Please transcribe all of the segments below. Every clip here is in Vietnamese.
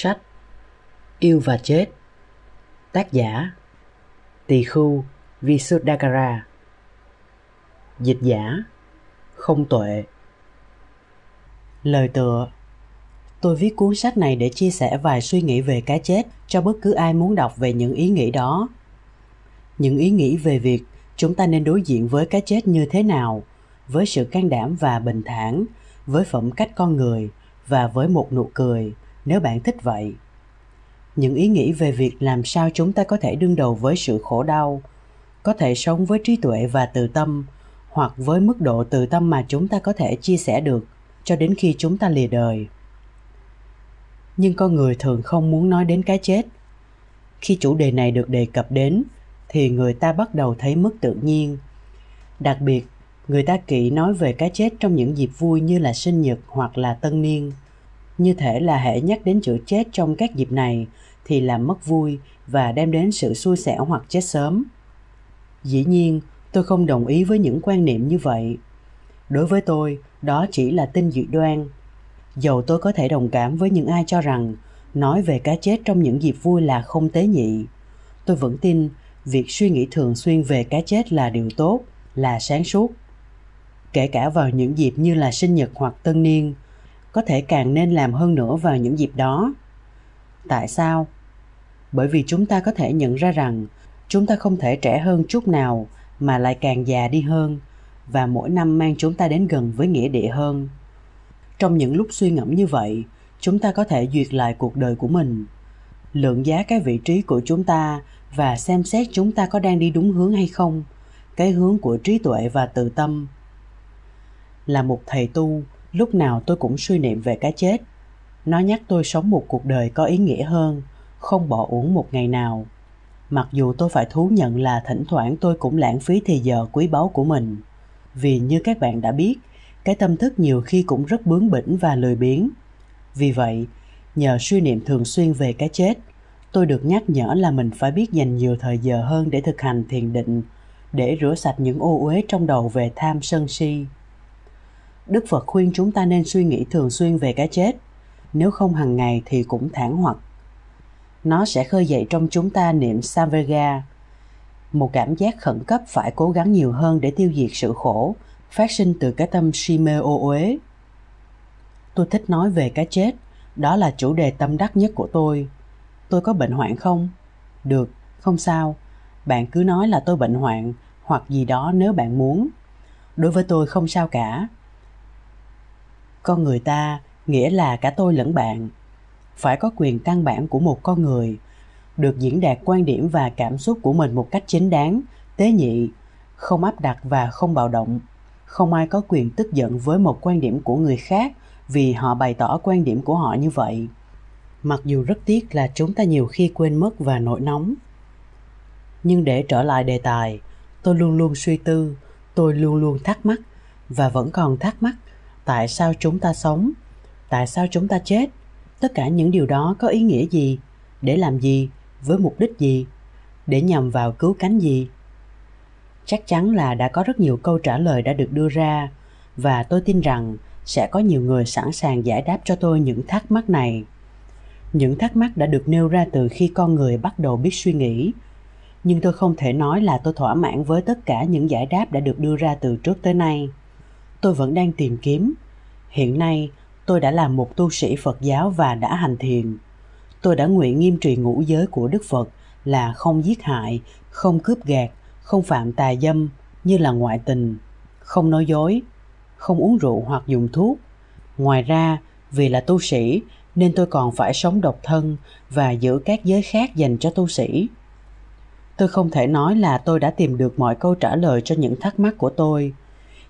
Sách. Yêu và chết. Tác giả Tỳ khu Visuddhakara Dịch giả Không tuệ. Lời tựa Tôi viết cuốn sách này để chia sẻ vài suy nghĩ về cái chết cho bất cứ ai muốn đọc về những ý nghĩ đó. Những ý nghĩ về việc chúng ta nên đối diện với cái chết như thế nào, với sự can đảm và bình thản, với phẩm cách con người và với một nụ cười nếu bạn thích vậy. Những ý nghĩ về việc làm sao chúng ta có thể đương đầu với sự khổ đau, có thể sống với trí tuệ và từ tâm, hoặc với mức độ từ tâm mà chúng ta có thể chia sẻ được cho đến khi chúng ta lìa đời. Nhưng con người thường không muốn nói đến cái chết. Khi chủ đề này được đề cập đến, thì người ta bắt đầu thấy mất tự nhiên. Đặc biệt, người ta kỹ nói về cái chết trong những dịp vui như là sinh nhật hoặc là tân niên như thể là hệ nhắc đến chữ chết trong các dịp này thì làm mất vui và đem đến sự xui xẻo hoặc chết sớm. Dĩ nhiên, tôi không đồng ý với những quan niệm như vậy. Đối với tôi, đó chỉ là tin dị đoan. Dầu tôi có thể đồng cảm với những ai cho rằng nói về cái chết trong những dịp vui là không tế nhị, tôi vẫn tin việc suy nghĩ thường xuyên về cái chết là điều tốt, là sáng suốt. Kể cả vào những dịp như là sinh nhật hoặc tân niên có thể càng nên làm hơn nữa vào những dịp đó. Tại sao? Bởi vì chúng ta có thể nhận ra rằng chúng ta không thể trẻ hơn chút nào mà lại càng già đi hơn và mỗi năm mang chúng ta đến gần với nghĩa địa hơn. Trong những lúc suy ngẫm như vậy, chúng ta có thể duyệt lại cuộc đời của mình, lượng giá cái vị trí của chúng ta và xem xét chúng ta có đang đi đúng hướng hay không, cái hướng của trí tuệ và từ tâm. Là một thầy tu lúc nào tôi cũng suy niệm về cái chết. Nó nhắc tôi sống một cuộc đời có ý nghĩa hơn, không bỏ uổng một ngày nào. Mặc dù tôi phải thú nhận là thỉnh thoảng tôi cũng lãng phí thời giờ quý báu của mình. Vì như các bạn đã biết, cái tâm thức nhiều khi cũng rất bướng bỉnh và lười biếng. Vì vậy, nhờ suy niệm thường xuyên về cái chết, tôi được nhắc nhở là mình phải biết dành nhiều thời giờ hơn để thực hành thiền định, để rửa sạch những ô uế trong đầu về tham sân si đức phật khuyên chúng ta nên suy nghĩ thường xuyên về cái chết nếu không hàng ngày thì cũng thản hoặc nó sẽ khơi dậy trong chúng ta niệm Samvega, một cảm giác khẩn cấp phải cố gắng nhiều hơn để tiêu diệt sự khổ, phát sinh từ cái tâm si mê ô uế. Tôi thích nói về cái chết, đó là chủ đề tâm đắc nhất của tôi. Tôi có bệnh hoạn không? Được, không sao. Bạn cứ nói là tôi bệnh hoạn hoặc gì đó nếu bạn muốn. Đối với tôi không sao cả. Con người ta, nghĩa là cả tôi lẫn bạn. Phải có quyền căn bản của một con người, được diễn đạt quan điểm và cảm xúc của mình một cách chính đáng, tế nhị, không áp đặt và không bạo động. Không ai có quyền tức giận với một quan điểm của người khác vì họ bày tỏ quan điểm của họ như vậy. Mặc dù rất tiếc là chúng ta nhiều khi quên mất và nổi nóng. Nhưng để trở lại đề tài, tôi luôn luôn suy tư, tôi luôn luôn thắc mắc và vẫn còn thắc mắc tại sao chúng ta sống? Tại sao chúng ta chết? Tất cả những điều đó có ý nghĩa gì? Để làm gì? Với mục đích gì? Để nhằm vào cứu cánh gì? Chắc chắn là đã có rất nhiều câu trả lời đã được đưa ra, và tôi tin rằng sẽ có nhiều người sẵn sàng giải đáp cho tôi những thắc mắc này. Những thắc mắc đã được nêu ra từ khi con người bắt đầu biết suy nghĩ. Nhưng tôi không thể nói là tôi thỏa mãn với tất cả những giải đáp đã được đưa ra từ trước tới nay tôi vẫn đang tìm kiếm hiện nay tôi đã là một tu sĩ Phật giáo và đã hành thiền. Tôi đã nguyện nghiêm trì ngũ giới của Đức Phật là không giết hại, không cướp gạt, không phạm tà dâm như là ngoại tình, không nói dối, không uống rượu hoặc dùng thuốc. Ngoài ra, vì là tu sĩ nên tôi còn phải sống độc thân và giữ các giới khác dành cho tu sĩ. Tôi không thể nói là tôi đã tìm được mọi câu trả lời cho những thắc mắc của tôi,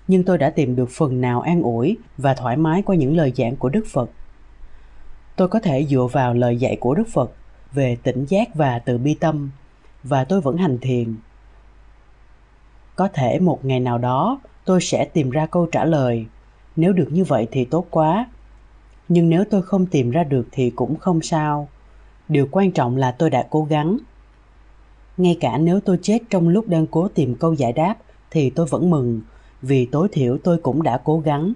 nhưng tôi đã tìm được phần nào an ủi và thoải mái qua những lời giảng của Đức Phật. Tôi có thể dựa vào lời dạy của Đức Phật về tỉnh giác và từ bi tâm, và tôi vẫn hành thiền. Có thể một ngày nào đó, tôi sẽ tìm ra câu trả lời. Nếu được như vậy thì tốt quá. Nhưng nếu tôi không tìm ra được thì cũng không sao. Điều quan trọng là tôi đã cố gắng. Ngay cả nếu tôi chết trong lúc đang cố tìm câu giải đáp thì tôi vẫn mừng vì tối thiểu tôi cũng đã cố gắng.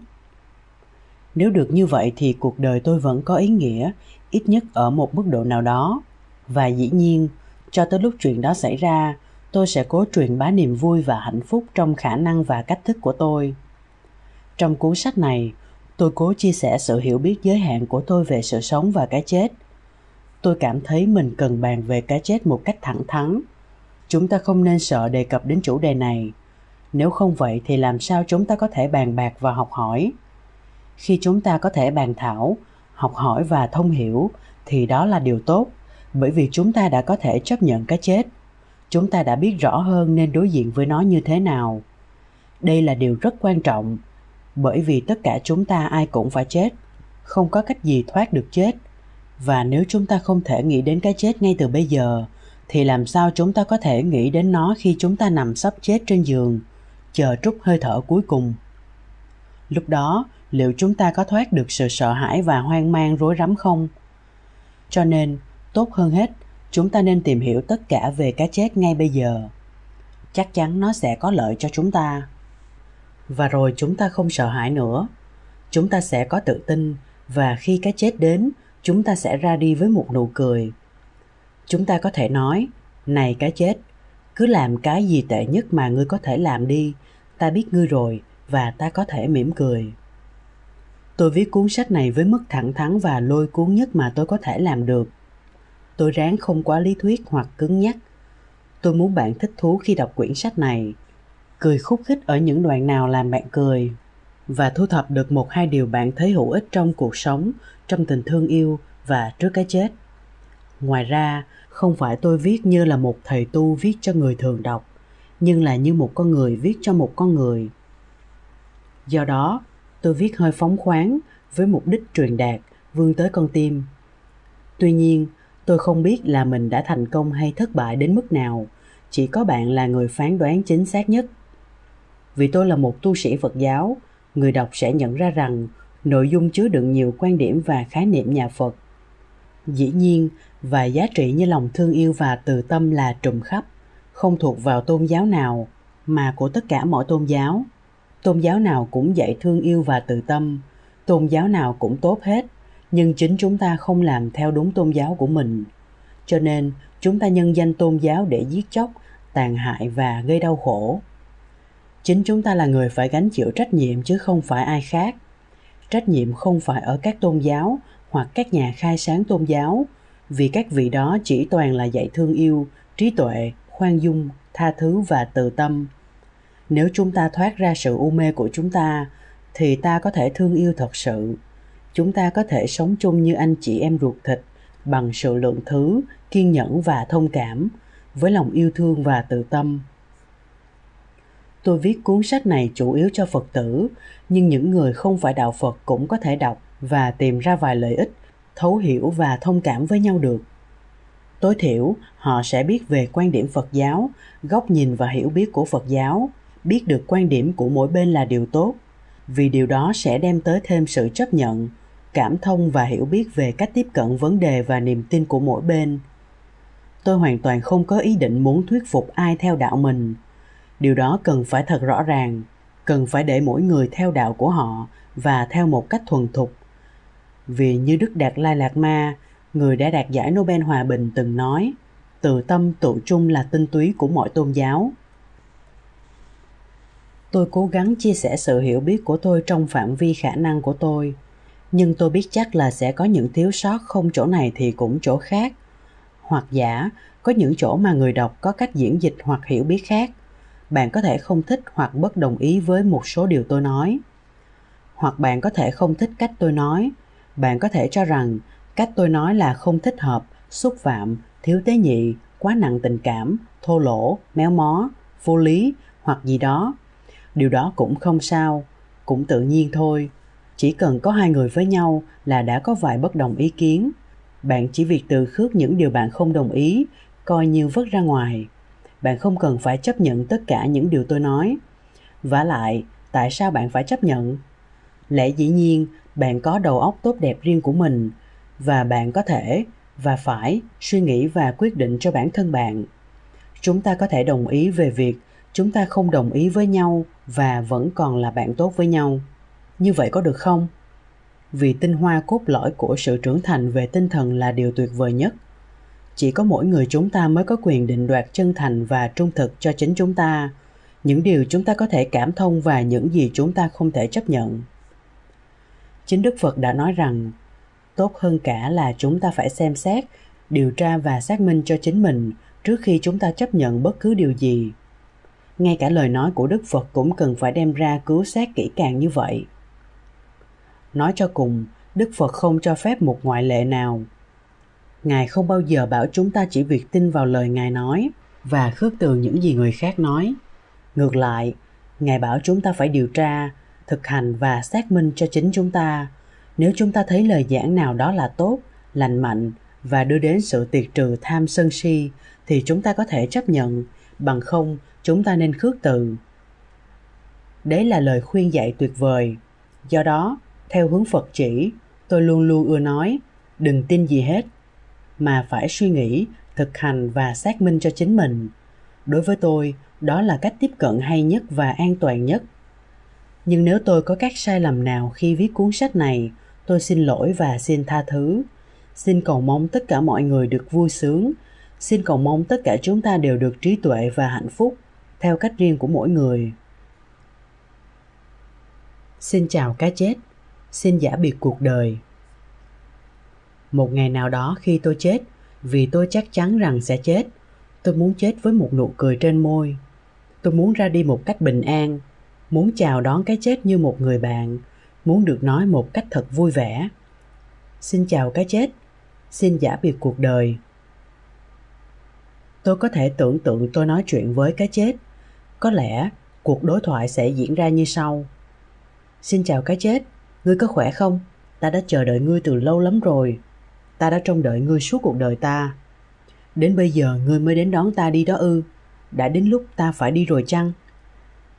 Nếu được như vậy thì cuộc đời tôi vẫn có ý nghĩa, ít nhất ở một mức độ nào đó. Và dĩ nhiên, cho tới lúc chuyện đó xảy ra, tôi sẽ cố truyền bá niềm vui và hạnh phúc trong khả năng và cách thức của tôi. Trong cuốn sách này, tôi cố chia sẻ sự hiểu biết giới hạn của tôi về sự sống và cái chết. Tôi cảm thấy mình cần bàn về cái chết một cách thẳng thắn. Chúng ta không nên sợ đề cập đến chủ đề này nếu không vậy thì làm sao chúng ta có thể bàn bạc và học hỏi? Khi chúng ta có thể bàn thảo, học hỏi và thông hiểu, thì đó là điều tốt, bởi vì chúng ta đã có thể chấp nhận cái chết. Chúng ta đã biết rõ hơn nên đối diện với nó như thế nào. Đây là điều rất quan trọng, bởi vì tất cả chúng ta ai cũng phải chết, không có cách gì thoát được chết. Và nếu chúng ta không thể nghĩ đến cái chết ngay từ bây giờ, thì làm sao chúng ta có thể nghĩ đến nó khi chúng ta nằm sắp chết trên giường? Chờ trút hơi thở cuối cùng. Lúc đó, liệu chúng ta có thoát được sự sợ hãi và hoang mang rối rắm không? Cho nên, tốt hơn hết, chúng ta nên tìm hiểu tất cả về cái chết ngay bây giờ. Chắc chắn nó sẽ có lợi cho chúng ta. Và rồi chúng ta không sợ hãi nữa. Chúng ta sẽ có tự tin, và khi cái chết đến, chúng ta sẽ ra đi với một nụ cười. Chúng ta có thể nói, này cái chết cứ làm cái gì tệ nhất mà ngươi có thể làm đi, ta biết ngươi rồi và ta có thể mỉm cười. Tôi viết cuốn sách này với mức thẳng thắn và lôi cuốn nhất mà tôi có thể làm được. Tôi ráng không quá lý thuyết hoặc cứng nhắc. Tôi muốn bạn thích thú khi đọc quyển sách này. Cười khúc khích ở những đoạn nào làm bạn cười và thu thập được một hai điều bạn thấy hữu ích trong cuộc sống, trong tình thương yêu và trước cái chết ngoài ra, không phải tôi viết như là một thầy tu viết cho người thường đọc, nhưng là như một con người viết cho một con người. Do đó, tôi viết hơi phóng khoáng với mục đích truyền đạt, vươn tới con tim. Tuy nhiên, tôi không biết là mình đã thành công hay thất bại đến mức nào, chỉ có bạn là người phán đoán chính xác nhất. Vì tôi là một tu sĩ phật giáo, người đọc sẽ nhận ra rằng nội dung chứa đựng nhiều quan điểm và khái niệm nhà phật. Dĩ nhiên và giá trị như lòng thương yêu và từ tâm là trùm khắp, không thuộc vào tôn giáo nào, mà của tất cả mọi tôn giáo. Tôn giáo nào cũng dạy thương yêu và từ tâm, tôn giáo nào cũng tốt hết, nhưng chính chúng ta không làm theo đúng tôn giáo của mình. Cho nên, chúng ta nhân danh tôn giáo để giết chóc, tàn hại và gây đau khổ. Chính chúng ta là người phải gánh chịu trách nhiệm chứ không phải ai khác. Trách nhiệm không phải ở các tôn giáo hoặc các nhà khai sáng tôn giáo vì các vị đó chỉ toàn là dạy thương yêu, trí tuệ, khoan dung, tha thứ và từ tâm. Nếu chúng ta thoát ra sự u mê của chúng ta, thì ta có thể thương yêu thật sự. Chúng ta có thể sống chung như anh chị em ruột thịt, bằng sự lượng thứ, kiên nhẫn và thông cảm, với lòng yêu thương và từ tâm. Tôi viết cuốn sách này chủ yếu cho phật tử, nhưng những người không phải đạo phật cũng có thể đọc và tìm ra vài lợi ích thấu hiểu và thông cảm với nhau được. Tối thiểu, họ sẽ biết về quan điểm phật giáo, góc nhìn và hiểu biết của phật giáo, biết được quan điểm của mỗi bên là điều tốt, vì điều đó sẽ đem tới thêm sự chấp nhận, cảm thông và hiểu biết về cách tiếp cận vấn đề và niềm tin của mỗi bên. Tôi hoàn toàn không có ý định muốn thuyết phục ai theo đạo mình. Điều đó cần phải thật rõ ràng, cần phải để mỗi người theo đạo của họ và theo một cách thuần thục vì như đức đạt lai lạt ma, người đã đạt giải nobel hòa bình từng nói, từ tâm tụ trung là tinh túy của mọi tôn giáo. Tôi cố gắng chia sẻ sự hiểu biết của tôi trong phạm vi khả năng của tôi, nhưng tôi biết chắc là sẽ có những thiếu sót không chỗ này thì cũng chỗ khác. Hoặc giả, có những chỗ mà người đọc có cách diễn dịch hoặc hiểu biết khác. Bạn có thể không thích hoặc bất đồng ý với một số điều tôi nói. Hoặc bạn có thể không thích cách tôi nói bạn có thể cho rằng cách tôi nói là không thích hợp, xúc phạm, thiếu tế nhị, quá nặng tình cảm, thô lỗ, méo mó, vô lý hoặc gì đó. Điều đó cũng không sao, cũng tự nhiên thôi. Chỉ cần có hai người với nhau là đã có vài bất đồng ý kiến. Bạn chỉ việc từ khước những điều bạn không đồng ý, coi như vứt ra ngoài. Bạn không cần phải chấp nhận tất cả những điều tôi nói. Vả lại, tại sao bạn phải chấp nhận? Lẽ dĩ nhiên bạn có đầu óc tốt đẹp riêng của mình và bạn có thể và phải suy nghĩ và quyết định cho bản thân bạn. Chúng ta có thể đồng ý về việc chúng ta không đồng ý với nhau và vẫn còn là bạn tốt với nhau. Như vậy có được không? Vì tinh hoa cốt lõi của sự trưởng thành về tinh thần là điều tuyệt vời nhất. Chỉ có mỗi người chúng ta mới có quyền định đoạt chân thành và trung thực cho chính chúng ta. Những điều chúng ta có thể cảm thông và những gì chúng ta không thể chấp nhận chính đức phật đã nói rằng, tốt hơn cả là chúng ta phải xem xét, điều tra và xác minh cho chính mình trước khi chúng ta chấp nhận bất cứ điều gì. Ngay cả lời nói của đức phật cũng cần phải đem ra cứu xét kỹ càng như vậy. Nói cho cùng, đức phật không cho phép một ngoại lệ nào. Ngài không bao giờ bảo chúng ta chỉ việc tin vào lời ngài nói và khước từ những gì người khác nói. Ngược lại, ngài bảo chúng ta phải điều tra thực hành và xác minh cho chính chúng ta. Nếu chúng ta thấy lời giảng nào đó là tốt, lành mạnh và đưa đến sự tiệt trừ tham sân si, thì chúng ta có thể chấp nhận. Bằng không, chúng ta nên khước từ. Đấy là lời khuyên dạy tuyệt vời. Do đó, theo hướng phật chỉ, tôi luôn luôn ưa nói, đừng tin gì hết, mà phải suy nghĩ, thực hành và xác minh cho chính mình. Đối với tôi, đó là cách tiếp cận hay nhất và an toàn nhất nhưng nếu tôi có các sai lầm nào khi viết cuốn sách này, tôi xin lỗi và xin tha thứ. Xin cầu mong tất cả mọi người được vui sướng. Xin cầu mong tất cả chúng ta đều được trí tuệ và hạnh phúc, theo cách riêng của mỗi người. Xin chào cái chết. Xin giả biệt cuộc đời. Một ngày nào đó khi tôi chết, vì tôi chắc chắn rằng sẽ chết, tôi muốn chết với một nụ cười trên môi. Tôi muốn ra đi một cách bình an muốn chào đón cái chết như một người bạn, muốn được nói một cách thật vui vẻ. Xin chào cái chết, xin giả biệt cuộc đời. Tôi có thể tưởng tượng tôi nói chuyện với cái chết, có lẽ cuộc đối thoại sẽ diễn ra như sau. Xin chào cái chết, ngươi có khỏe không? Ta đã chờ đợi ngươi từ lâu lắm rồi. Ta đã trông đợi ngươi suốt cuộc đời ta. Đến bây giờ ngươi mới đến đón ta đi đó ư. Đã đến lúc ta phải đi rồi chăng?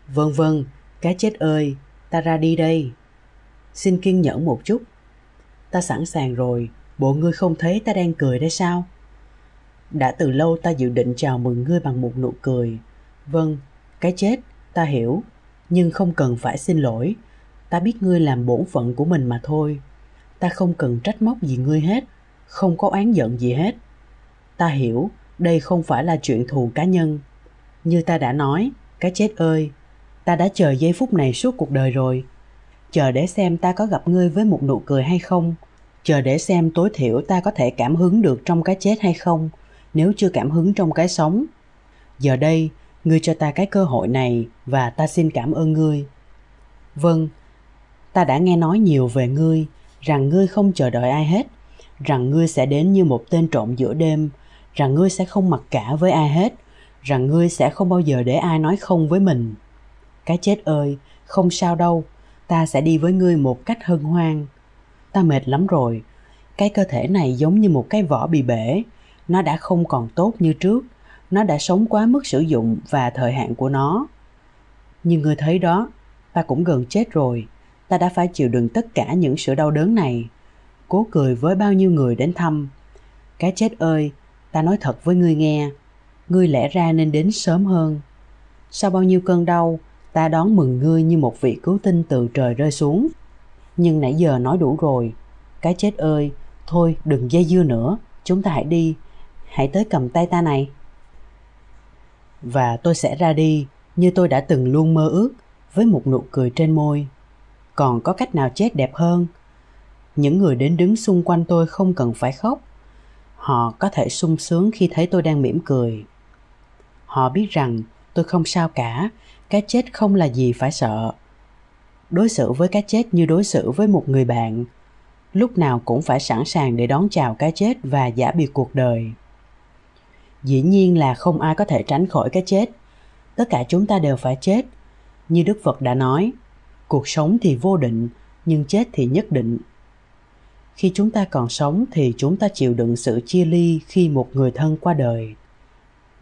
Vâng vâng cái chết ơi, ta ra đi đây. Xin kiên nhẫn một chút. Ta sẵn sàng rồi, bộ ngươi không thấy ta đang cười đấy sao? Đã từ lâu ta dự định chào mừng ngươi bằng một nụ cười. Vâng cái chết, ta hiểu. Nhưng không cần phải xin lỗi. Ta biết ngươi làm bổn phận của mình mà thôi. Ta không cần trách móc gì ngươi hết. Không có oán giận gì hết. Ta hiểu, đây không phải là chuyện thù cá nhân. Như ta đã nói, cái chết ơi ta đã chờ giây phút này suốt cuộc đời rồi. Chờ để xem ta có gặp ngươi với một nụ cười hay không. Chờ để xem tối thiểu ta có thể cảm hứng được trong cái chết hay không, nếu chưa cảm hứng trong cái sống. Giờ đây, ngươi cho ta cái cơ hội này và ta xin cảm ơn ngươi. Vâng ta đã nghe nói nhiều về ngươi, rằng ngươi không chờ đợi ai hết, rằng ngươi sẽ đến như một tên trộm giữa đêm, rằng ngươi sẽ không mặc cả với ai hết, rằng ngươi sẽ không bao giờ để ai nói không với mình cái chết ơi, không sao đâu, ta sẽ đi với ngươi một cách hân hoan. Ta mệt lắm rồi, cái cơ thể này giống như một cái vỏ bị bể. Nó đã không còn tốt như trước, nó đã sống quá mức sử dụng và thời hạn của nó. Nhưng ngươi thấy đó, ta cũng gần chết rồi, ta đã phải chịu đựng tất cả những sự đau đớn này. Cố cười với bao nhiêu người đến thăm. Cái chết ơi, ta nói thật với ngươi nghe, ngươi lẽ ra nên đến sớm hơn. Sau bao nhiêu cơn đau ta đón mừng ngươi như một vị cứu tinh từ trời rơi xuống. Nhưng nãy giờ nói đủ rồi. Cái chết ơi, thôi đừng dây dưa nữa. Chúng ta hãy đi. Hãy tới cầm tay ta này. Và tôi sẽ ra đi, như tôi đã từng luôn mơ ước, với một nụ cười trên môi. Còn có cách nào chết đẹp hơn? Những người đến đứng xung quanh tôi không cần phải khóc. Họ có thể sung sướng khi thấy tôi đang mỉm cười. Họ biết rằng tôi không sao cả cái chết không là gì phải sợ. Đối xử với cái chết như đối xử với một người bạn, lúc nào cũng phải sẵn sàng để đón chào cái chết và giả biệt cuộc đời. Dĩ nhiên là không ai có thể tránh khỏi cái chết. Tất cả chúng ta đều phải chết. Như đức phật đã nói, cuộc sống thì vô định, nhưng chết thì nhất định. Khi chúng ta còn sống thì chúng ta chịu đựng sự chia ly khi một người thân qua đời.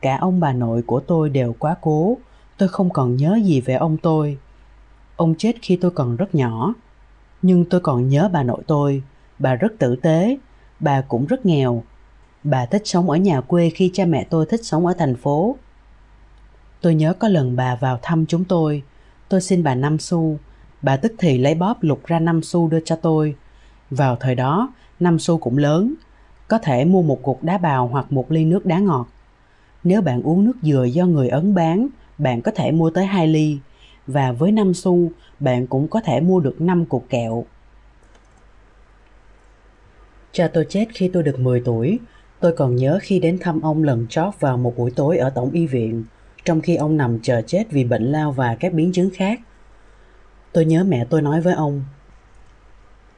Cả ông bà nội của tôi đều quá cố tôi không còn nhớ gì về ông tôi. Ông chết khi tôi còn rất nhỏ. Nhưng tôi còn nhớ bà nội tôi. Bà rất tử tế. Bà cũng rất nghèo. Bà thích sống ở nhà quê khi cha mẹ tôi thích sống ở thành phố. Tôi nhớ có lần bà vào thăm chúng tôi. Tôi xin bà năm xu. Bà tức thì lấy bóp lục ra năm xu đưa cho tôi. Vào thời đó, năm xu cũng lớn, có thể mua một cục đá bào hoặc một ly nước đá ngọt. Nếu bạn uống nước dừa do người Ấn bán, bạn có thể mua tới 2 ly, và với 5 xu, bạn cũng có thể mua được 5 cục kẹo. Cha tôi chết khi tôi được 10 tuổi. Tôi còn nhớ khi đến thăm ông lần chót vào một buổi tối ở tổng y viện, trong khi ông nằm chờ chết vì bệnh lao và các biến chứng khác. Tôi nhớ mẹ tôi nói với ông,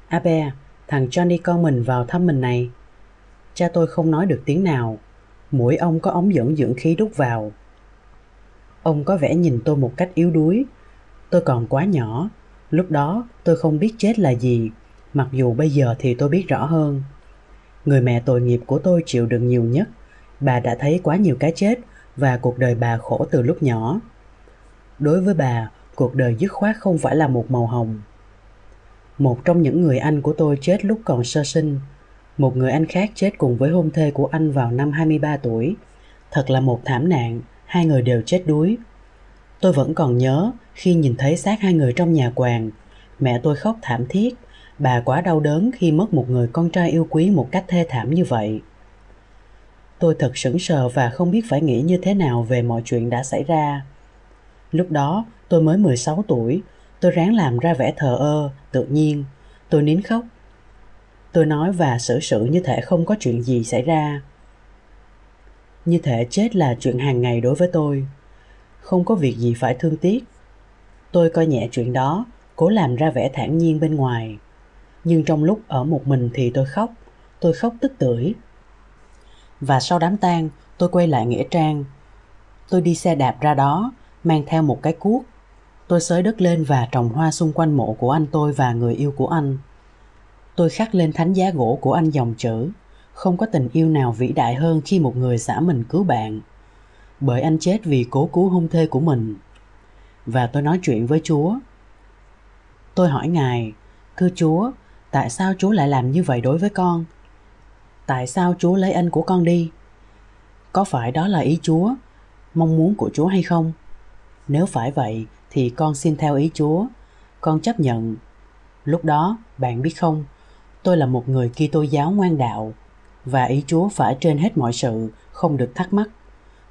Abe, thằng Johnny con mình vào thăm mình này. Cha tôi không nói được tiếng nào. Mũi ông có ống dẫn dưỡng khí đút vào. Ông có vẻ nhìn tôi một cách yếu đuối. Tôi còn quá nhỏ. Lúc đó tôi không biết chết là gì, mặc dù bây giờ thì tôi biết rõ hơn. Người mẹ tội nghiệp của tôi chịu đựng nhiều nhất. Bà đã thấy quá nhiều cái chết và cuộc đời bà khổ từ lúc nhỏ. Đối với bà, cuộc đời dứt khoát không phải là một màu hồng. Một trong những người anh của tôi chết lúc còn sơ sinh. Một người anh khác chết cùng với hôn thê của anh vào năm 23 tuổi. Thật là một thảm nạn, hai người đều chết đuối. Tôi vẫn còn nhớ khi nhìn thấy xác hai người trong nhà quàng, mẹ tôi khóc thảm thiết, bà quá đau đớn khi mất một người con trai yêu quý một cách thê thảm như vậy. Tôi thật sững sờ và không biết phải nghĩ như thế nào về mọi chuyện đã xảy ra. Lúc đó, tôi mới 16 tuổi, tôi ráng làm ra vẻ thờ ơ, tự nhiên. Tôi nín khóc. Tôi nói và xử sự như thể không có chuyện gì xảy ra. Như thể chết là chuyện hàng ngày đối với tôi. Không có việc gì phải thương tiếc. Tôi coi nhẹ chuyện đó, cố làm ra vẻ thản nhiên bên ngoài. Nhưng trong lúc ở một mình thì tôi khóc. Tôi khóc tức tưởi. Và sau đám tang, tôi quay lại Nghĩa Trang. Tôi đi xe đạp ra đó, mang theo một cái cuốc. Tôi xới đất lên và trồng hoa xung quanh mộ của anh tôi và người yêu của anh. Tôi khắc lên thánh giá gỗ của anh dòng chữ không có tình yêu nào vĩ đại hơn khi một người xả mình cứu bạn. Bởi anh chết vì cố cứu hôn thê của mình. Và tôi nói chuyện với Chúa. Tôi hỏi Ngài, thưa Chúa, tại sao Chúa lại làm như vậy đối với con? Tại sao Chúa lấy anh của con đi? Có phải đó là ý Chúa, mong muốn của Chúa hay không? Nếu phải vậy thì con xin theo ý Chúa, con chấp nhận. Lúc đó, bạn biết không, tôi là một người Kitô giáo ngoan đạo và ý Chúa phải trên hết mọi sự, không được thắc mắc.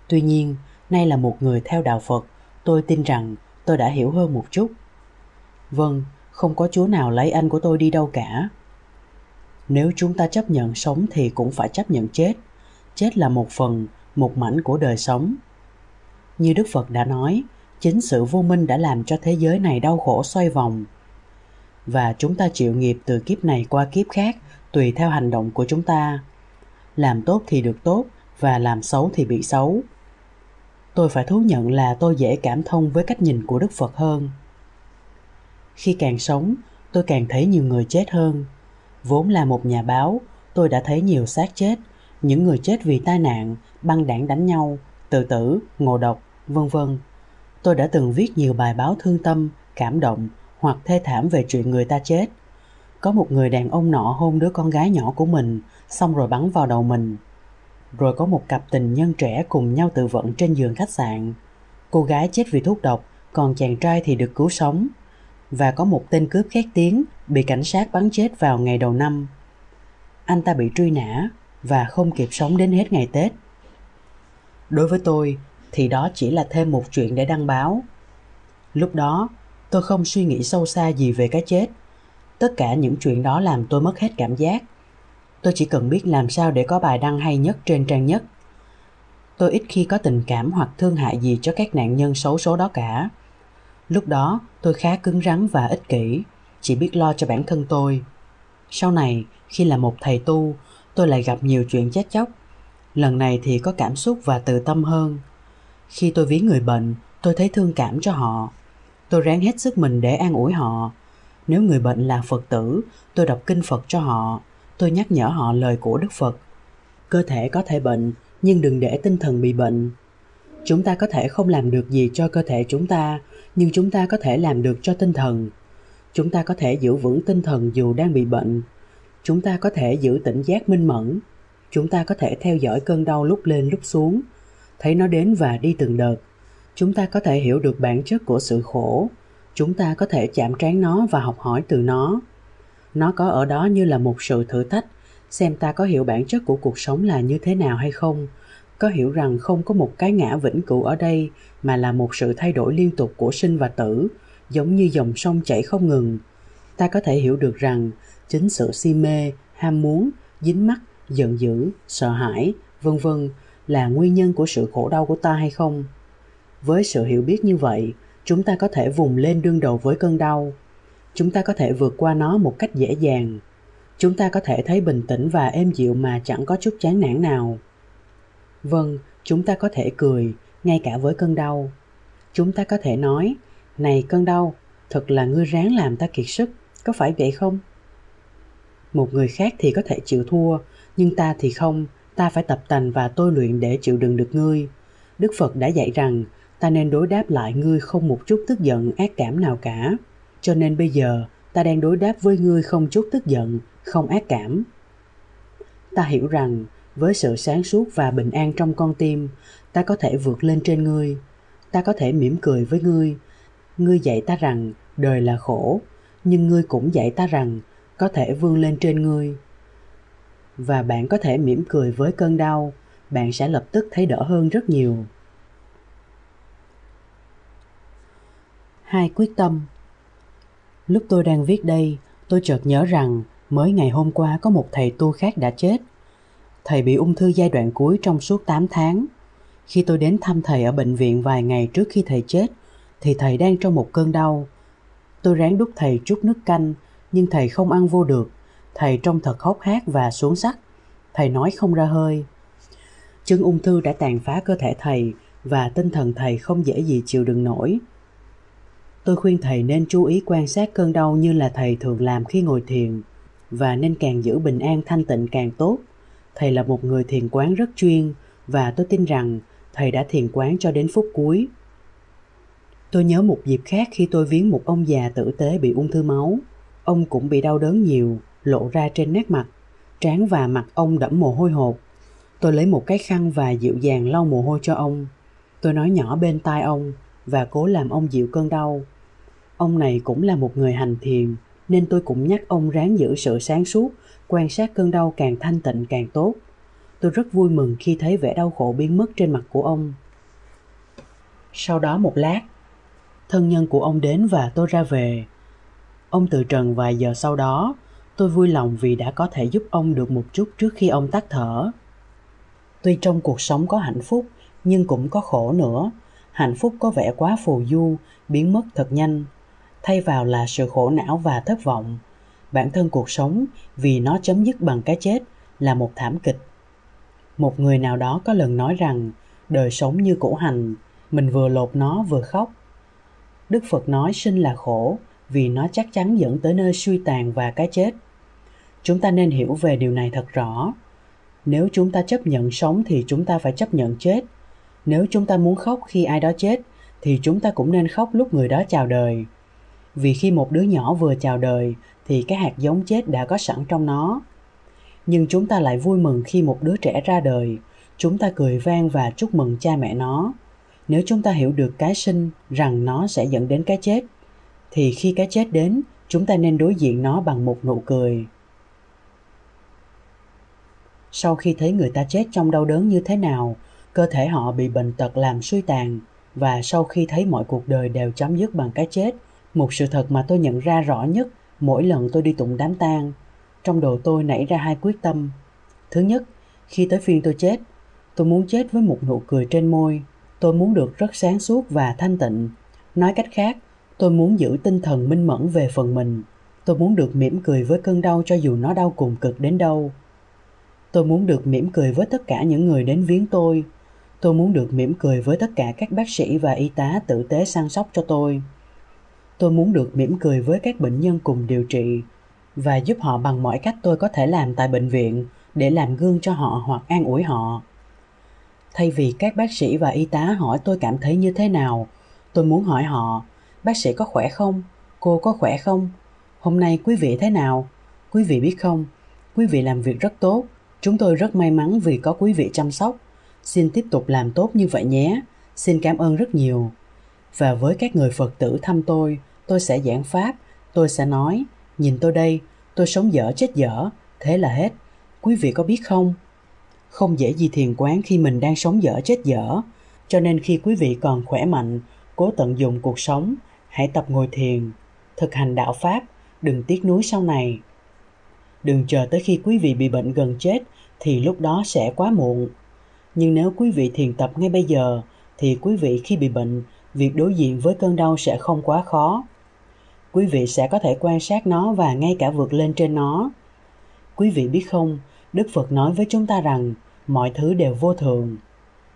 Tuy nhiên, nay là một người theo đạo Phật, tôi tin rằng tôi đã hiểu hơn một chút. Vâng, không có Chúa nào lấy anh của tôi đi đâu cả. Nếu chúng ta chấp nhận sống thì cũng phải chấp nhận chết. Chết là một phần, một mảnh của đời sống. Như Đức Phật đã nói, chính sự vô minh đã làm cho thế giới này đau khổ xoay vòng. Và chúng ta chịu nghiệp từ kiếp này qua kiếp khác tùy theo hành động của chúng ta làm tốt thì được tốt, và làm xấu thì bị xấu. Tôi phải thú nhận là tôi dễ cảm thông với cách nhìn của đức phật hơn. Khi càng sống, tôi càng thấy nhiều người chết hơn. Vốn là một nhà báo, tôi đã thấy nhiều xác chết, những người chết vì tai nạn, băng đảng đánh nhau, tự tử, ngộ độc, vân vân. Tôi đã từng viết nhiều bài báo thương tâm, cảm động hoặc thê thảm về chuyện người ta chết có một người đàn ông nọ hôn đứa con gái nhỏ của mình, xong rồi bắn vào đầu mình. Rồi có một cặp tình nhân trẻ cùng nhau tự vận trên giường khách sạn. Cô gái chết vì thuốc độc, còn chàng trai thì được cứu sống. Và có một tên cướp khét tiếng, bị cảnh sát bắn chết vào ngày đầu năm. Anh ta bị truy nã và không kịp sống đến hết ngày tết. Đối với tôi, thì đó chỉ là thêm một chuyện để đăng báo. Lúc đó, tôi không suy nghĩ sâu xa gì về cái chết tất cả những chuyện đó làm tôi mất hết cảm giác. Tôi chỉ cần biết làm sao để có bài đăng hay nhất trên trang nhất. Tôi ít khi có tình cảm hoặc thương hại gì cho các nạn nhân xấu số đó cả. Lúc đó, tôi khá cứng rắn và ích kỷ, chỉ biết lo cho bản thân tôi. Sau này, khi là một thầy tu, tôi lại gặp nhiều chuyện chết chóc. Lần này thì có cảm xúc và từ tâm hơn. Khi tôi ví người bệnh, tôi thấy thương cảm cho họ. Tôi ráng hết sức mình để an ủi họ nếu người bệnh là phật tử, tôi đọc kinh phật cho họ, tôi nhắc nhở họ lời của đức phật. Cơ thể có thể bệnh, nhưng đừng để tinh thần bị bệnh. Chúng ta có thể không làm được gì cho cơ thể chúng ta, nhưng chúng ta có thể làm được cho tinh thần. Chúng ta có thể giữ vững tinh thần dù đang bị bệnh. Chúng ta có thể giữ tỉnh giác minh mẫn. Chúng ta có thể theo dõi cơn đau lúc lên lúc xuống. Thấy nó đến và đi từng đợt. Chúng ta có thể hiểu được bản chất của sự khổ chúng ta có thể chạm trán nó và học hỏi từ nó. Nó có ở đó như là một sự thử thách, xem ta có hiểu bản chất của cuộc sống là như thế nào hay không. Có hiểu rằng không có một cái ngã vĩnh cửu ở đây mà là một sự thay đổi liên tục của sinh và tử, giống như dòng sông chảy không ngừng. Ta có thể hiểu được rằng chính sự si mê, ham muốn, dính mắc, giận dữ, sợ hãi, vân vân là nguyên nhân của sự khổ đau của ta hay không. Với sự hiểu biết như vậy chúng ta có thể vùng lên đương đầu với cơn đau. Chúng ta có thể vượt qua nó một cách dễ dàng. Chúng ta có thể thấy bình tĩnh và êm dịu mà chẳng có chút chán nản nào. Vâng chúng ta có thể cười, ngay cả với cơn đau. Chúng ta có thể nói, này cơn đau, thật là ngươi ráng làm ta kiệt sức, có phải vậy không? Một người khác thì có thể chịu thua, nhưng ta thì không. Ta phải tập tành và tôi luyện để chịu đựng được ngươi. Đức phật đã dạy rằng ta nên đối đáp lại ngươi không một chút tức giận, ác cảm nào cả. Cho nên bây giờ, ta đang đối đáp với ngươi không chút tức giận, không ác cảm. Ta hiểu rằng, với sự sáng suốt và bình an trong con tim, ta có thể vượt lên trên ngươi. Ta có thể mỉm cười với ngươi. Ngươi dạy ta rằng, đời là khổ, nhưng ngươi cũng dạy ta rằng, có thể vươn lên trên ngươi. Và bạn có thể mỉm cười với cơn đau, bạn sẽ lập tức thấy đỡ hơn rất nhiều. Hai quyết tâm. Lúc tôi đang viết đây, tôi chợt nhớ rằng mới ngày hôm qua có một thầy tu khác đã chết. Thầy bị ung thư giai đoạn cuối trong suốt 8 tháng. Khi tôi đến thăm thầy ở bệnh viện vài ngày trước khi thầy chết, thì thầy đang trong một cơn đau. Tôi ráng đút thầy chút nước canh, nhưng thầy không ăn vô được. Thầy trông thật hốc hác và xuống sắc. Thầy nói không ra hơi. Chứng ung thư đã tàn phá cơ thể thầy và tinh thần thầy không dễ gì chịu đựng nổi tôi khuyên thầy nên chú ý quan sát cơn đau như là thầy thường làm khi ngồi thiền, và nên càng giữ bình an thanh tịnh càng tốt. Thầy là một người thiền quán rất chuyên, và tôi tin rằng thầy đã thiền quán cho đến phút cuối. Tôi nhớ một dịp khác khi tôi viếng một ông già tử tế bị ung thư máu. Ông cũng bị đau đớn nhiều, lộ ra trên nét mặt. Trán và mặt ông đẫm mồ hôi hột. Tôi lấy một cái khăn và dịu dàng lau mồ hôi cho ông. Tôi nói nhỏ bên tai ông và cố làm ông dịu cơn đau ông này cũng là một người hành thiền, nên tôi cũng nhắc ông ráng giữ sự sáng suốt, quan sát cơn đau càng thanh tịnh càng tốt. Tôi rất vui mừng khi thấy vẻ đau khổ biến mất trên mặt của ông. Sau đó một lát, thân nhân của ông đến và tôi ra về. Ông từ trần vài giờ sau đó, tôi vui lòng vì đã có thể giúp ông được một chút trước khi ông tắt thở. Tuy trong cuộc sống có hạnh phúc, nhưng cũng có khổ nữa. Hạnh phúc có vẻ quá phù du, biến mất thật nhanh thay vào là sự khổ não và thất vọng. Bản thân cuộc sống, vì nó chấm dứt bằng cái chết, là một thảm kịch. Một người nào đó có lần nói rằng, đời sống như củ hành, mình vừa lột nó vừa khóc. Đức phật nói sinh là khổ, vì nó chắc chắn dẫn tới nơi suy tàn và cái chết. Chúng ta nên hiểu về điều này thật rõ. Nếu chúng ta chấp nhận sống thì chúng ta phải chấp nhận chết. Nếu chúng ta muốn khóc khi ai đó chết, thì chúng ta cũng nên khóc lúc người đó chào đời vì khi một đứa nhỏ vừa chào đời thì cái hạt giống chết đã có sẵn trong nó. Nhưng chúng ta lại vui mừng khi một đứa trẻ ra đời. Chúng ta cười vang và chúc mừng cha mẹ nó. Nếu chúng ta hiểu được cái sinh rằng nó sẽ dẫn đến cái chết, thì khi cái chết đến, chúng ta nên đối diện nó bằng một nụ cười. Sau khi thấy người ta chết trong đau đớn như thế nào, cơ thể họ bị bệnh tật làm suy tàn và sau khi thấy mọi cuộc đời đều chấm dứt bằng cái chết một sự thật mà tôi nhận ra rõ nhất, mỗi lần tôi đi tụng đám tang, trong đầu tôi nảy ra hai quyết tâm. Thứ nhất, khi tới phiên tôi chết, tôi muốn chết với một nụ cười trên môi. Tôi muốn được rất sáng suốt và thanh tịnh. Nói cách khác, tôi muốn giữ tinh thần minh mẫn về phần mình. Tôi muốn được mỉm cười với cơn đau cho dù nó đau cùng cực đến đâu. Tôi muốn được mỉm cười với tất cả những người đến viếng tôi. Tôi muốn được mỉm cười với tất cả các bác sĩ và y tá tử tế săn sóc cho tôi tôi muốn được mỉm cười với các bệnh nhân cùng điều trị và giúp họ bằng mọi cách tôi có thể làm tại bệnh viện để làm gương cho họ hoặc an ủi họ. Thay vì các bác sĩ và y tá hỏi tôi cảm thấy như thế nào, tôi muốn hỏi họ, bác sĩ có khỏe không? Cô có khỏe không? Hôm nay quý vị thế nào? Quý vị biết không? Quý vị làm việc rất tốt. Chúng tôi rất may mắn vì có quý vị chăm sóc. Xin tiếp tục làm tốt như vậy nhé. Xin cảm ơn rất nhiều. Và với các người phật tử thăm tôi tôi sẽ giảng pháp tôi sẽ nói nhìn tôi đây tôi sống dở chết dở, thế là hết. Quý vị có biết không? Không dễ gì thiền quán khi mình đang sống dở chết dở, cho nên khi quý vị còn khỏe mạnh, cố tận dụng cuộc sống, hãy tập ngồi thiền, thực hành đạo pháp, đừng tiếc nuối sau này. Đừng chờ tới khi quý vị bị bệnh gần chết thì lúc đó sẽ quá muộn. Nhưng nếu quý vị thiền tập ngay bây giờ thì quý vị khi bị bệnh, việc đối diện với cơn đau sẽ không quá khó. Quý vị sẽ có thể quan sát nó và ngay cả vượt lên trên nó. Quý vị biết không, Đức Phật nói với chúng ta rằng mọi thứ đều vô thường.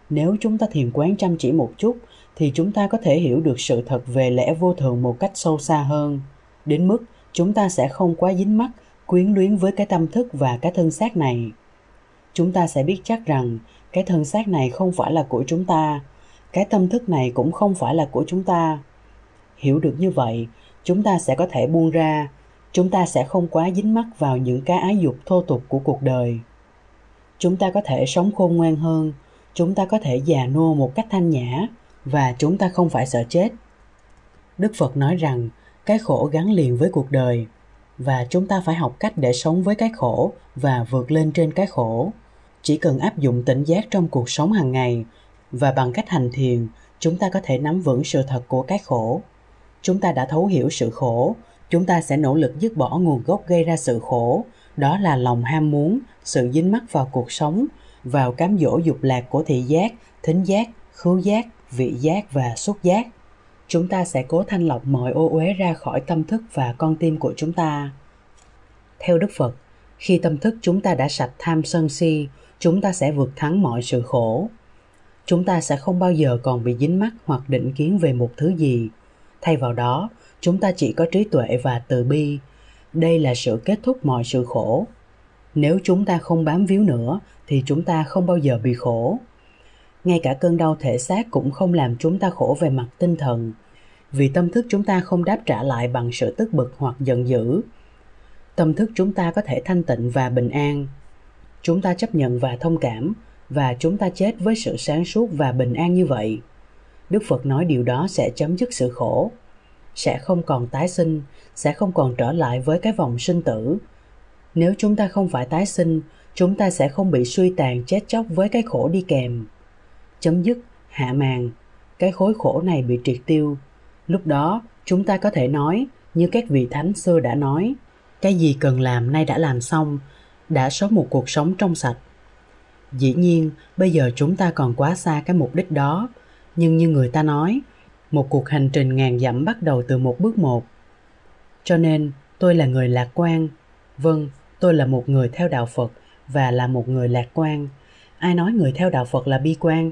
Nếu chúng ta thiền quán chăm chỉ một chút thì chúng ta có thể hiểu được sự thật về lẽ vô thường một cách sâu xa hơn, đến mức chúng ta sẽ không quá dính mắc, quyến luyến với cái tâm thức và cái thân xác này. Chúng ta sẽ biết chắc rằng cái thân xác này không phải là của chúng ta, cái tâm thức này cũng không phải là của chúng ta. Hiểu được như vậy, chúng ta sẽ có thể buông ra, chúng ta sẽ không quá dính mắc vào những cái ái dục thô tục của cuộc đời. Chúng ta có thể sống khôn ngoan hơn, chúng ta có thể già nua một cách thanh nhã và chúng ta không phải sợ chết. Đức Phật nói rằng cái khổ gắn liền với cuộc đời và chúng ta phải học cách để sống với cái khổ và vượt lên trên cái khổ. Chỉ cần áp dụng tỉnh giác trong cuộc sống hàng ngày và bằng cách hành thiền, chúng ta có thể nắm vững sự thật của cái khổ. Chúng ta đã thấu hiểu sự khổ, chúng ta sẽ nỗ lực dứt bỏ nguồn gốc gây ra sự khổ, đó là lòng ham muốn, sự dính mắc vào cuộc sống, vào cám dỗ dục lạc của thị giác, thính giác, khứu giác, vị giác và xúc giác. Chúng ta sẽ cố thanh lọc mọi ô uế ra khỏi tâm thức và con tim của chúng ta. Theo đức phật khi tâm thức chúng ta đã sạch tham sân si chúng ta sẽ vượt thắng mọi sự khổ. Chúng ta sẽ không bao giờ còn bị dính mắc hoặc định kiến về một thứ gì thay vào đó, chúng ta chỉ có trí tuệ và từ bi. Đây là sự kết thúc mọi sự khổ. Nếu chúng ta không bám víu nữa, thì chúng ta không bao giờ bị khổ. Ngay cả cơn đau thể xác cũng không làm chúng ta khổ về mặt tinh thần, vì tâm thức chúng ta không đáp trả lại bằng sự tức bực hoặc giận dữ. Tâm thức chúng ta có thể thanh tịnh và bình an. Chúng ta chấp nhận và thông cảm, và chúng ta chết với sự sáng suốt và bình an như vậy đức phật nói điều đó sẽ chấm dứt sự khổ sẽ không còn tái sinh sẽ không còn trở lại với cái vòng sinh tử nếu chúng ta không phải tái sinh chúng ta sẽ không bị suy tàn chết chóc với cái khổ đi kèm chấm dứt, hạ màn, cái khối khổ này bị triệt tiêu. Lúc đó, chúng ta có thể nói, như các vị thánh xưa đã nói, cái gì cần làm nay đã làm xong, đã sống một cuộc sống trong sạch. Dĩ nhiên, bây giờ chúng ta còn quá xa cái mục đích đó, nhưng như người ta nói, một cuộc hành trình ngàn dặm bắt đầu từ một bước một. Cho nên, tôi là người lạc quan. Vâng, tôi là một người theo đạo Phật và là một người lạc quan. Ai nói người theo đạo Phật là bi quan?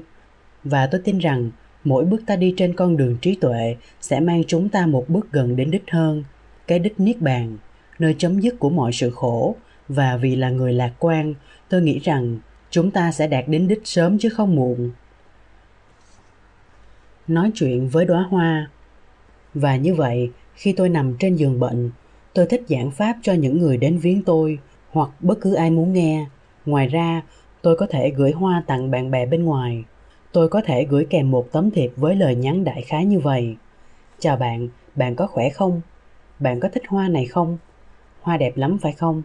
và tôi tin rằng mỗi bước ta đi trên con đường trí tuệ sẽ mang chúng ta một bước gần đến đích hơn cái đích niết bàn nơi chấm dứt của mọi sự khổ và vì là người lạc quan tôi nghĩ rằng chúng ta sẽ đạt đến đích sớm chứ không muộn nói chuyện với đóa hoa và như vậy khi tôi nằm trên giường bệnh tôi thích giảng pháp cho những người đến viếng tôi hoặc bất cứ ai muốn nghe ngoài ra tôi có thể gửi hoa tặng bạn bè bên ngoài tôi có thể gửi kèm một tấm thiệp với lời nhắn đại khái như vậy. Chào bạn, bạn có khỏe không? Bạn có thích hoa này không? Hoa đẹp lắm phải không?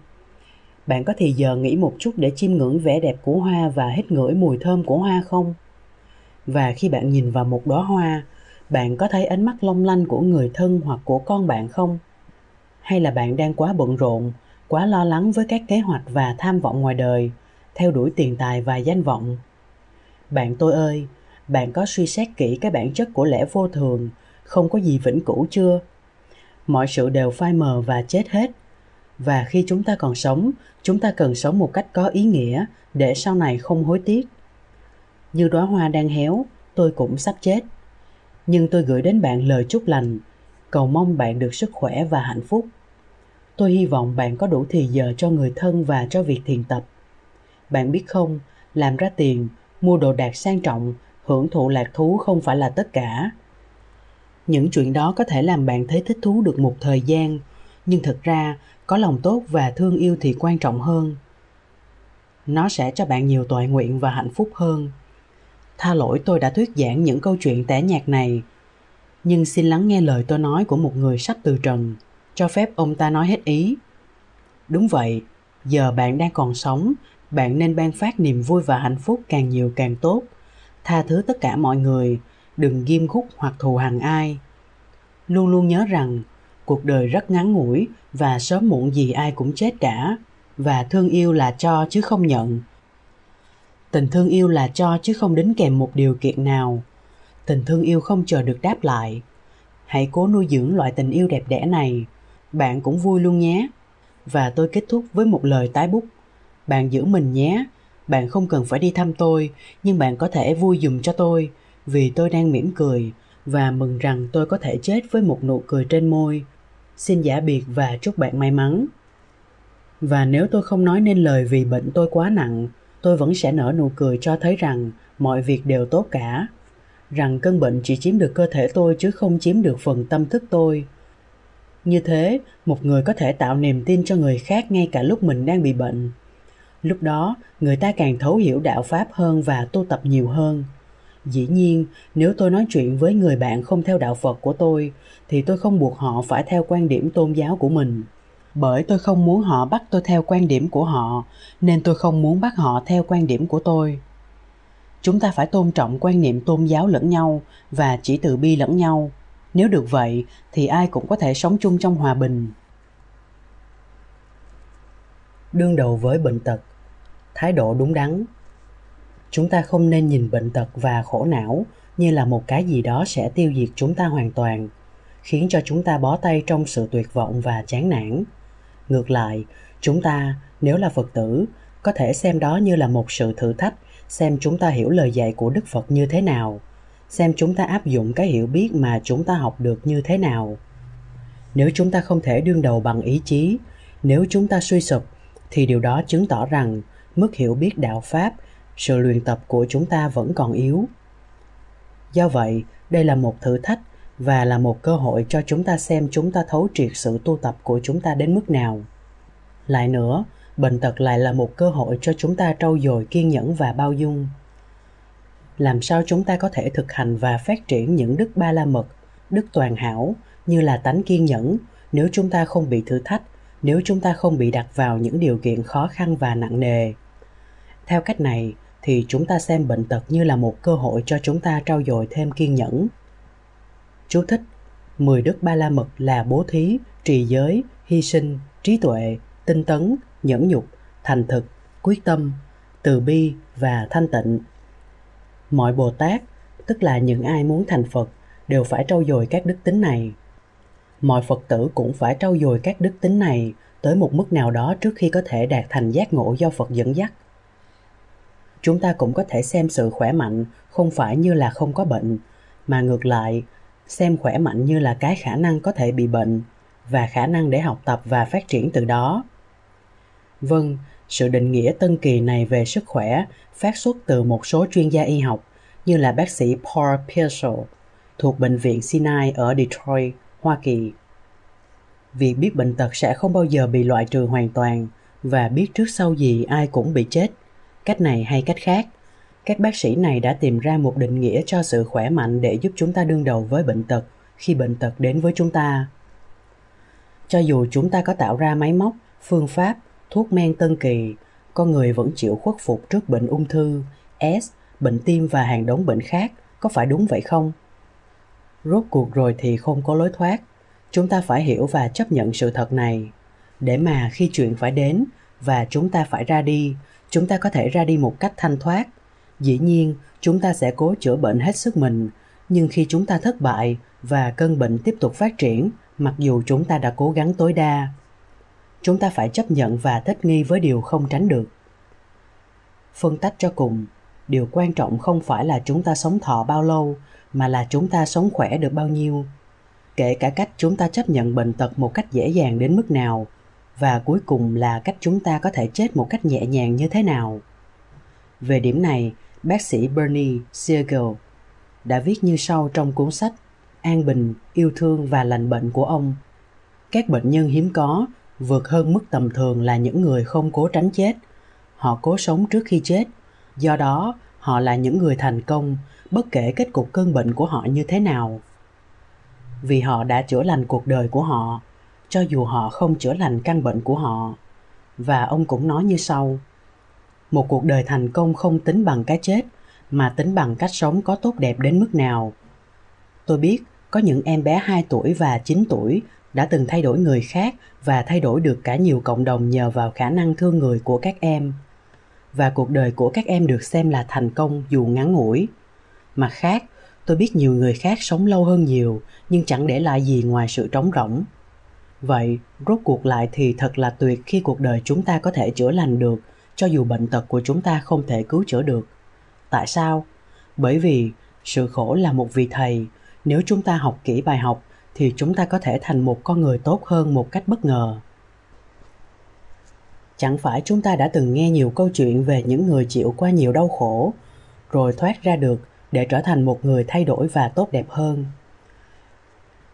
Bạn có thì giờ nghĩ một chút để chiêm ngưỡng vẻ đẹp của hoa và hít ngửi mùi thơm của hoa không? Và khi bạn nhìn vào một đóa hoa, bạn có thấy ánh mắt long lanh của người thân hoặc của con bạn không? Hay là bạn đang quá bận rộn, quá lo lắng với các kế hoạch và tham vọng ngoài đời, theo đuổi tiền tài và danh vọng? Bạn tôi ơi, bạn có suy xét kỹ cái bản chất của lẽ vô thường, không có gì vĩnh cửu chưa? Mọi sự đều phai mờ và chết hết. Và khi chúng ta còn sống, chúng ta cần sống một cách có ý nghĩa để sau này không hối tiếc. Như đóa hoa đang héo, tôi cũng sắp chết. Nhưng tôi gửi đến bạn lời chúc lành, cầu mong bạn được sức khỏe và hạnh phúc. Tôi hy vọng bạn có đủ thì giờ cho người thân và cho việc thiền tập. Bạn biết không, làm ra tiền mua đồ đạc sang trọng hưởng thụ lạc thú không phải là tất cả những chuyện đó có thể làm bạn thấy thích thú được một thời gian nhưng thực ra có lòng tốt và thương yêu thì quan trọng hơn nó sẽ cho bạn nhiều tội nguyện và hạnh phúc hơn tha lỗi tôi đã thuyết giảng những câu chuyện tẻ nhạt này. Nhưng xin lắng nghe lời tôi nói của một người sắp từ trần, cho phép ông ta nói hết ý. Đúng vậy, giờ bạn đang còn sống, bạn nên ban phát niềm vui và hạnh phúc càng nhiều càng tốt. Tha thứ tất cả mọi người, đừng ghim khúc hoặc thù hằn ai. Luôn luôn nhớ rằng, cuộc đời rất ngắn ngủi và sớm muộn gì ai cũng chết cả, và thương yêu là cho chứ không nhận tình thương yêu là cho chứ không đính kèm một điều kiện nào. Tình thương yêu không chờ được đáp lại. Hãy cố nuôi dưỡng loại tình yêu đẹp đẽ này. Bạn cũng vui luôn nhé. Và tôi kết thúc với một lời tái bút. Bạn giữ mình nhé. Bạn không cần phải đi thăm tôi, nhưng bạn có thể vui dùm cho tôi, vì tôi đang mỉm cười, và mừng rằng tôi có thể chết với một nụ cười trên môi. Xin giả biệt và chúc bạn may mắn. Và nếu tôi không nói nên lời vì bệnh tôi quá nặng tôi vẫn sẽ nở nụ cười cho thấy rằng mọi việc đều tốt cả. Rằng cơn bệnh chỉ chiếm được cơ thể tôi chứ không chiếm được phần tâm thức tôi. Như thế, một người có thể tạo niềm tin cho người khác ngay cả lúc mình đang bị bệnh. Lúc đó, người ta càng thấu hiểu đạo pháp hơn và tu tập nhiều hơn. Dĩ nhiên, nếu tôi nói chuyện với người bạn không theo đạo phật của tôi, thì tôi không buộc họ phải theo quan điểm tôn giáo của mình bởi tôi không muốn họ bắt tôi theo quan điểm của họ, nên tôi không muốn bắt họ theo quan điểm của tôi. Chúng ta phải tôn trọng quan niệm tôn giáo lẫn nhau và chỉ từ bi lẫn nhau. Nếu được vậy, thì ai cũng có thể sống chung trong hòa bình. Đương đầu với bệnh tật. Thái độ đúng đắn. Chúng ta không nên nhìn bệnh tật và khổ não như là một cái gì đó sẽ tiêu diệt chúng ta hoàn toàn, khiến cho chúng ta bó tay trong sự tuyệt vọng và chán nản ngược lại, chúng ta, nếu là phật tử, có thể xem đó như là một sự thử thách, xem chúng ta hiểu lời dạy của đức phật như thế nào, xem chúng ta áp dụng cái hiểu biết mà chúng ta học được như thế nào. Nếu chúng ta không thể đương đầu bằng ý chí, nếu chúng ta suy sụp, thì điều đó chứng tỏ rằng mức hiểu biết đạo pháp, sự luyện tập của chúng ta vẫn còn yếu. Do vậy, đây là một thử thách và là một cơ hội cho chúng ta xem chúng ta thấu triệt sự tu tập của chúng ta đến mức nào. Lại nữa, bệnh tật lại là một cơ hội cho chúng ta trau dồi kiên nhẫn và bao dung. Làm sao chúng ta có thể thực hành và phát triển những đức ba la mật, đức toàn hảo như là tánh kiên nhẫn nếu chúng ta không bị thử thách, nếu chúng ta không bị đặt vào những điều kiện khó khăn và nặng nề? Theo cách này thì chúng ta xem bệnh tật như là một cơ hội cho chúng ta trau dồi thêm kiên nhẫn chú thích, mười đức ba la mật là bố thí, trì giới, hy sinh, trí tuệ, tinh tấn, nhẫn nhục, thành thực, quyết tâm, từ bi và thanh tịnh. Mọi bồ tát, tức là những ai muốn thành phật, đều phải trau dồi các đức tính này. Mọi phật tử cũng phải trau dồi các đức tính này tới một mức nào đó trước khi có thể đạt thành giác ngộ do phật dẫn dắt. Chúng ta cũng có thể xem sự khỏe mạnh không phải như là không có bệnh, mà ngược lại xem khỏe mạnh như là cái khả năng có thể bị bệnh và khả năng để học tập và phát triển từ đó vâng sự định nghĩa tân kỳ này về sức khỏe phát xuất từ một số chuyên gia y học như là bác sĩ Paul Pearsall thuộc Bệnh viện Sinai ở Detroit, Hoa Kỳ. Việc biết bệnh tật sẽ không bao giờ bị loại trừ hoàn toàn và biết trước sau gì ai cũng bị chết. Cách này hay cách khác, các bác sĩ này đã tìm ra một định nghĩa cho sự khỏe mạnh để giúp chúng ta đương đầu với bệnh tật khi bệnh tật đến với chúng ta. Cho dù chúng ta có tạo ra máy móc, phương pháp thuốc men tân kỳ, con người vẫn chịu khuất phục trước bệnh ung thư, S, bệnh tim và hàng đống bệnh khác, có phải đúng vậy không? Rốt cuộc rồi thì không có lối thoát, chúng ta phải hiểu và chấp nhận sự thật này. Để mà khi chuyện phải đến và chúng ta phải ra đi, chúng ta có thể ra đi một cách thanh thoát. Dĩ nhiên, chúng ta sẽ cố chữa bệnh hết sức mình, nhưng khi chúng ta thất bại và cơn bệnh tiếp tục phát triển, mặc dù chúng ta đã cố gắng tối đa, chúng ta phải chấp nhận và thích nghi với điều không tránh được. Phân tách cho cùng điều quan trọng không phải là chúng ta sống thọ bao lâu mà là chúng ta sống khỏe được bao nhiêu. Kể cả cách chúng ta chấp nhận bệnh tật một cách dễ dàng đến mức nào và cuối cùng là cách chúng ta có thể chết một cách nhẹ nhàng như thế nào. Về điểm này bác sĩ bernie siegel đã viết như sau trong cuốn sách an bình, yêu thương và lành bệnh của ông. Các bệnh nhân hiếm có, vượt hơn mức tầm thường là những người không cố tránh chết. Họ cố sống trước khi chết. Do đó, họ là những người thành công, bất kể kết cục cơn bệnh của họ như thế nào. Vì họ đã chữa lành cuộc đời của họ, cho dù họ không chữa lành căn bệnh của họ. Và ông cũng nói như sau một cuộc đời thành công không tính bằng cái chết, mà tính bằng cách sống có tốt đẹp đến mức nào. Tôi biết có những em bé 2 tuổi và 9 tuổi đã từng thay đổi người khác và thay đổi được cả nhiều cộng đồng nhờ vào khả năng thương người của các em. Và cuộc đời của các em được xem là thành công dù ngắn ngủi. Mặt khác, tôi biết nhiều người khác sống lâu hơn nhiều, nhưng chẳng để lại gì ngoài sự trống rỗng. Vậy, rốt cuộc lại thì thật là tuyệt khi cuộc đời chúng ta có thể chữa lành được cho dù bệnh tật của chúng ta không thể cứu chữa được. Tại sao? Bởi vì sự khổ là một vị thầy. Nếu chúng ta học kỹ bài học, thì chúng ta có thể thành một con người tốt hơn một cách bất ngờ. Chẳng phải chúng ta đã từng nghe nhiều câu chuyện về những người chịu qua nhiều đau khổ, rồi thoát ra được để trở thành một người thay đổi và tốt đẹp hơn.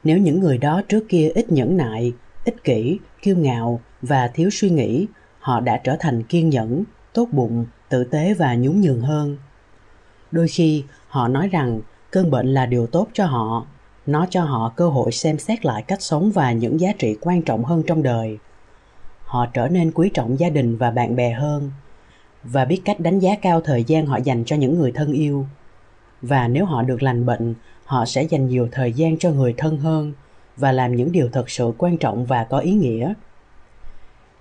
Nếu những người đó trước kia ít nhẫn nại, ích kỷ, kiêu ngạo và thiếu suy nghĩ họ đã trở thành kiên nhẫn, tốt bụng, tử tế và nhún nhường hơn. Đôi khi, họ nói rằng cơn bệnh là điều tốt cho họ, nó cho họ cơ hội xem xét lại cách sống và những giá trị quan trọng hơn trong đời. Họ trở nên quý trọng gia đình và bạn bè hơn và biết cách đánh giá cao thời gian họ dành cho những người thân yêu. Và nếu họ được lành bệnh, họ sẽ dành nhiều thời gian cho người thân hơn và làm những điều thật sự quan trọng và có ý nghĩa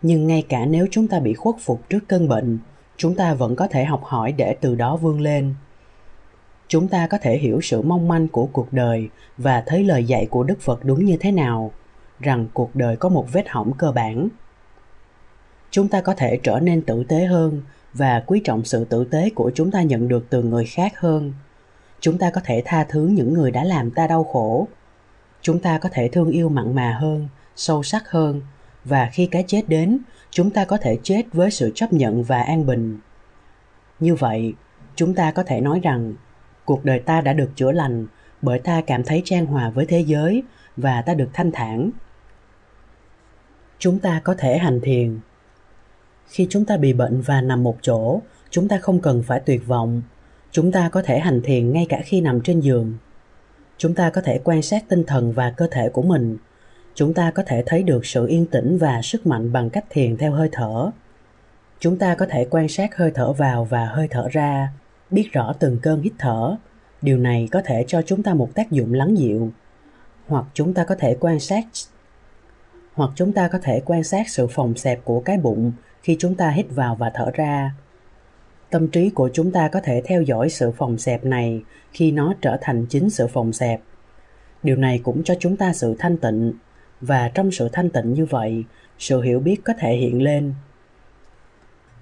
nhưng ngay cả nếu chúng ta bị khuất phục trước cơn bệnh, chúng ta vẫn có thể học hỏi để từ đó vươn lên. Chúng ta có thể hiểu sự mong manh của cuộc đời và thấy lời dạy của đức phật đúng như thế nào, rằng cuộc đời có một vết hỏng cơ bản. Chúng ta có thể trở nên tử tế hơn và quý trọng sự tử tế của chúng ta nhận được từ người khác hơn. Chúng ta có thể tha thứ những người đã làm ta đau khổ. Chúng ta có thể thương yêu mặn mà hơn, sâu sắc hơn và khi cái chết đến, chúng ta có thể chết với sự chấp nhận và an bình. Như vậy, chúng ta có thể nói rằng, cuộc đời ta đã được chữa lành bởi ta cảm thấy trang hòa với thế giới và ta được thanh thản. Chúng ta có thể hành thiền. Khi chúng ta bị bệnh và nằm một chỗ, chúng ta không cần phải tuyệt vọng. Chúng ta có thể hành thiền ngay cả khi nằm trên giường. Chúng ta có thể quan sát tinh thần và cơ thể của mình chúng ta có thể thấy được sự yên tĩnh và sức mạnh bằng cách thiền theo hơi thở. Chúng ta có thể quan sát hơi thở vào và hơi thở ra, biết rõ từng cơn hít thở. Điều này có thể cho chúng ta một tác dụng lắng dịu. Hoặc chúng ta có thể quan sát, hoặc chúng ta có thể quan sát sự phòng xẹp của cái bụng khi chúng ta hít vào và thở ra. Tâm trí của chúng ta có thể theo dõi sự phòng xẹp này khi nó trở thành chính sự phòng xẹp. Điều này cũng cho chúng ta sự thanh tịnh và trong sự thanh tịnh như vậy, sự hiểu biết có thể hiện lên.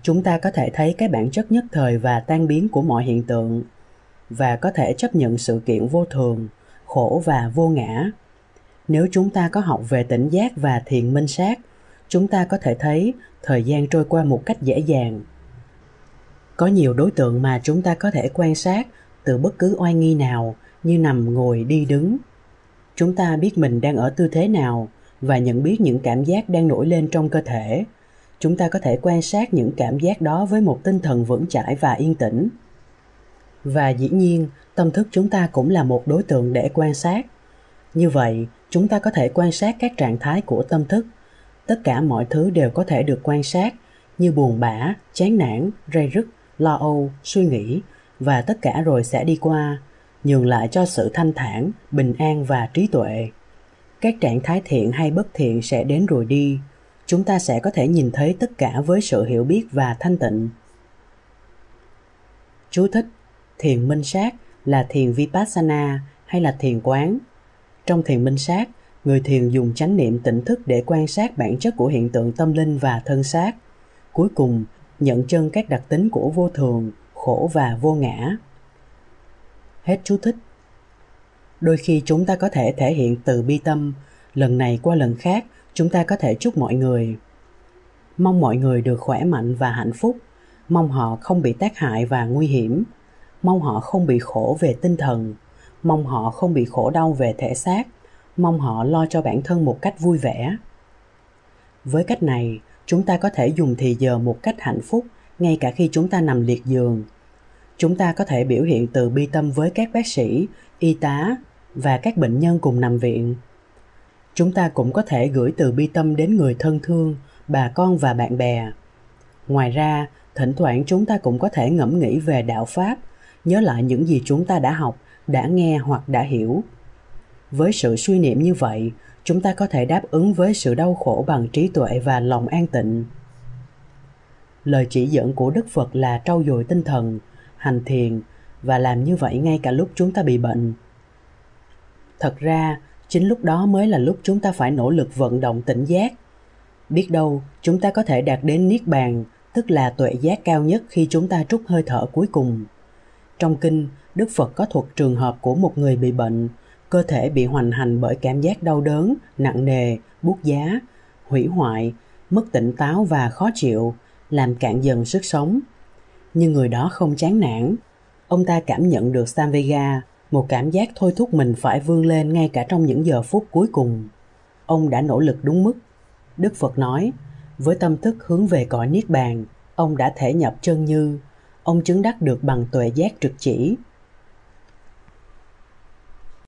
Chúng ta có thể thấy cái bản chất nhất thời và tan biến của mọi hiện tượng, và có thể chấp nhận sự kiện vô thường, khổ và vô ngã. Nếu chúng ta có học về tỉnh giác và thiền minh sát, chúng ta có thể thấy thời gian trôi qua một cách dễ dàng. Có nhiều đối tượng mà chúng ta có thể quan sát từ bất cứ oai nghi nào như nằm ngồi, đi đứng chúng ta biết mình đang ở tư thế nào và nhận biết những cảm giác đang nổi lên trong cơ thể. Chúng ta có thể quan sát những cảm giác đó với một tinh thần vững chãi và yên tĩnh. Và dĩ nhiên, tâm thức chúng ta cũng là một đối tượng để quan sát. Như vậy, chúng ta có thể quan sát các trạng thái của tâm thức. Tất cả mọi thứ đều có thể được quan sát như buồn bã, chán nản, rây rứt, lo âu, suy nghĩ và tất cả rồi sẽ đi qua nhường lại cho sự thanh thản, bình an và trí tuệ. Các trạng thái thiện hay bất thiện sẽ đến rồi đi. Chúng ta sẽ có thể nhìn thấy tất cả với sự hiểu biết và thanh tịnh. Chú thích, thiền minh sát là thiền vipassana hay là thiền quán. Trong thiền minh sát, người thiền dùng chánh niệm tỉnh thức để quan sát bản chất của hiện tượng tâm linh và thân xác. Cuối cùng, nhận chân các đặc tính của vô thường, khổ và vô ngã hết chú thích. Đôi khi chúng ta có thể thể hiện từ bi tâm, lần này qua lần khác, chúng ta có thể chúc mọi người. Mong mọi người được khỏe mạnh và hạnh phúc. Mong họ không bị tác hại và nguy hiểm. Mong họ không bị khổ về tinh thần. Mong họ không bị khổ đau về thể xác. Mong họ lo cho bản thân một cách vui vẻ. Với cách này, chúng ta có thể dùng thì giờ một cách hạnh phúc, ngay cả khi chúng ta nằm liệt giường chúng ta có thể biểu hiện từ bi tâm với các bác sĩ y tá và các bệnh nhân cùng nằm viện chúng ta cũng có thể gửi từ bi tâm đến người thân thương bà con và bạn bè. Ngoài ra, thỉnh thoảng chúng ta cũng có thể ngẫm nghĩ về đạo Pháp, nhớ lại những gì chúng ta đã học, đã nghe hoặc đã hiểu. Với sự suy niệm như vậy, chúng ta có thể đáp ứng với sự đau khổ bằng trí tuệ và lòng an tịnh. Lời chỉ dẫn của Đức Phật là trau dồi tinh thần, hành thiền và làm như vậy ngay cả lúc chúng ta bị bệnh. Thật ra, chính lúc đó mới là lúc chúng ta phải nỗ lực vận động tỉnh giác. Biết đâu, chúng ta có thể đạt đến niết bàn, tức là tuệ giác cao nhất khi chúng ta trút hơi thở cuối cùng. Trong kinh, Đức Phật có thuật trường hợp của một người bị bệnh, cơ thể bị hoành hành bởi cảm giác đau đớn, nặng nề, bút giá, hủy hoại, mất tỉnh táo và khó chịu, làm cạn dần sức sống. Nhưng người đó không chán nản. Ông ta cảm nhận được Samvega, một cảm giác thôi thúc mình phải vươn lên ngay cả trong những giờ phút cuối cùng. Ông đã nỗ lực đúng mức. Đức Phật nói, với tâm thức hướng về cõi Niết Bàn, ông đã thể nhập chân như, ông chứng đắc được bằng tuệ giác trực chỉ,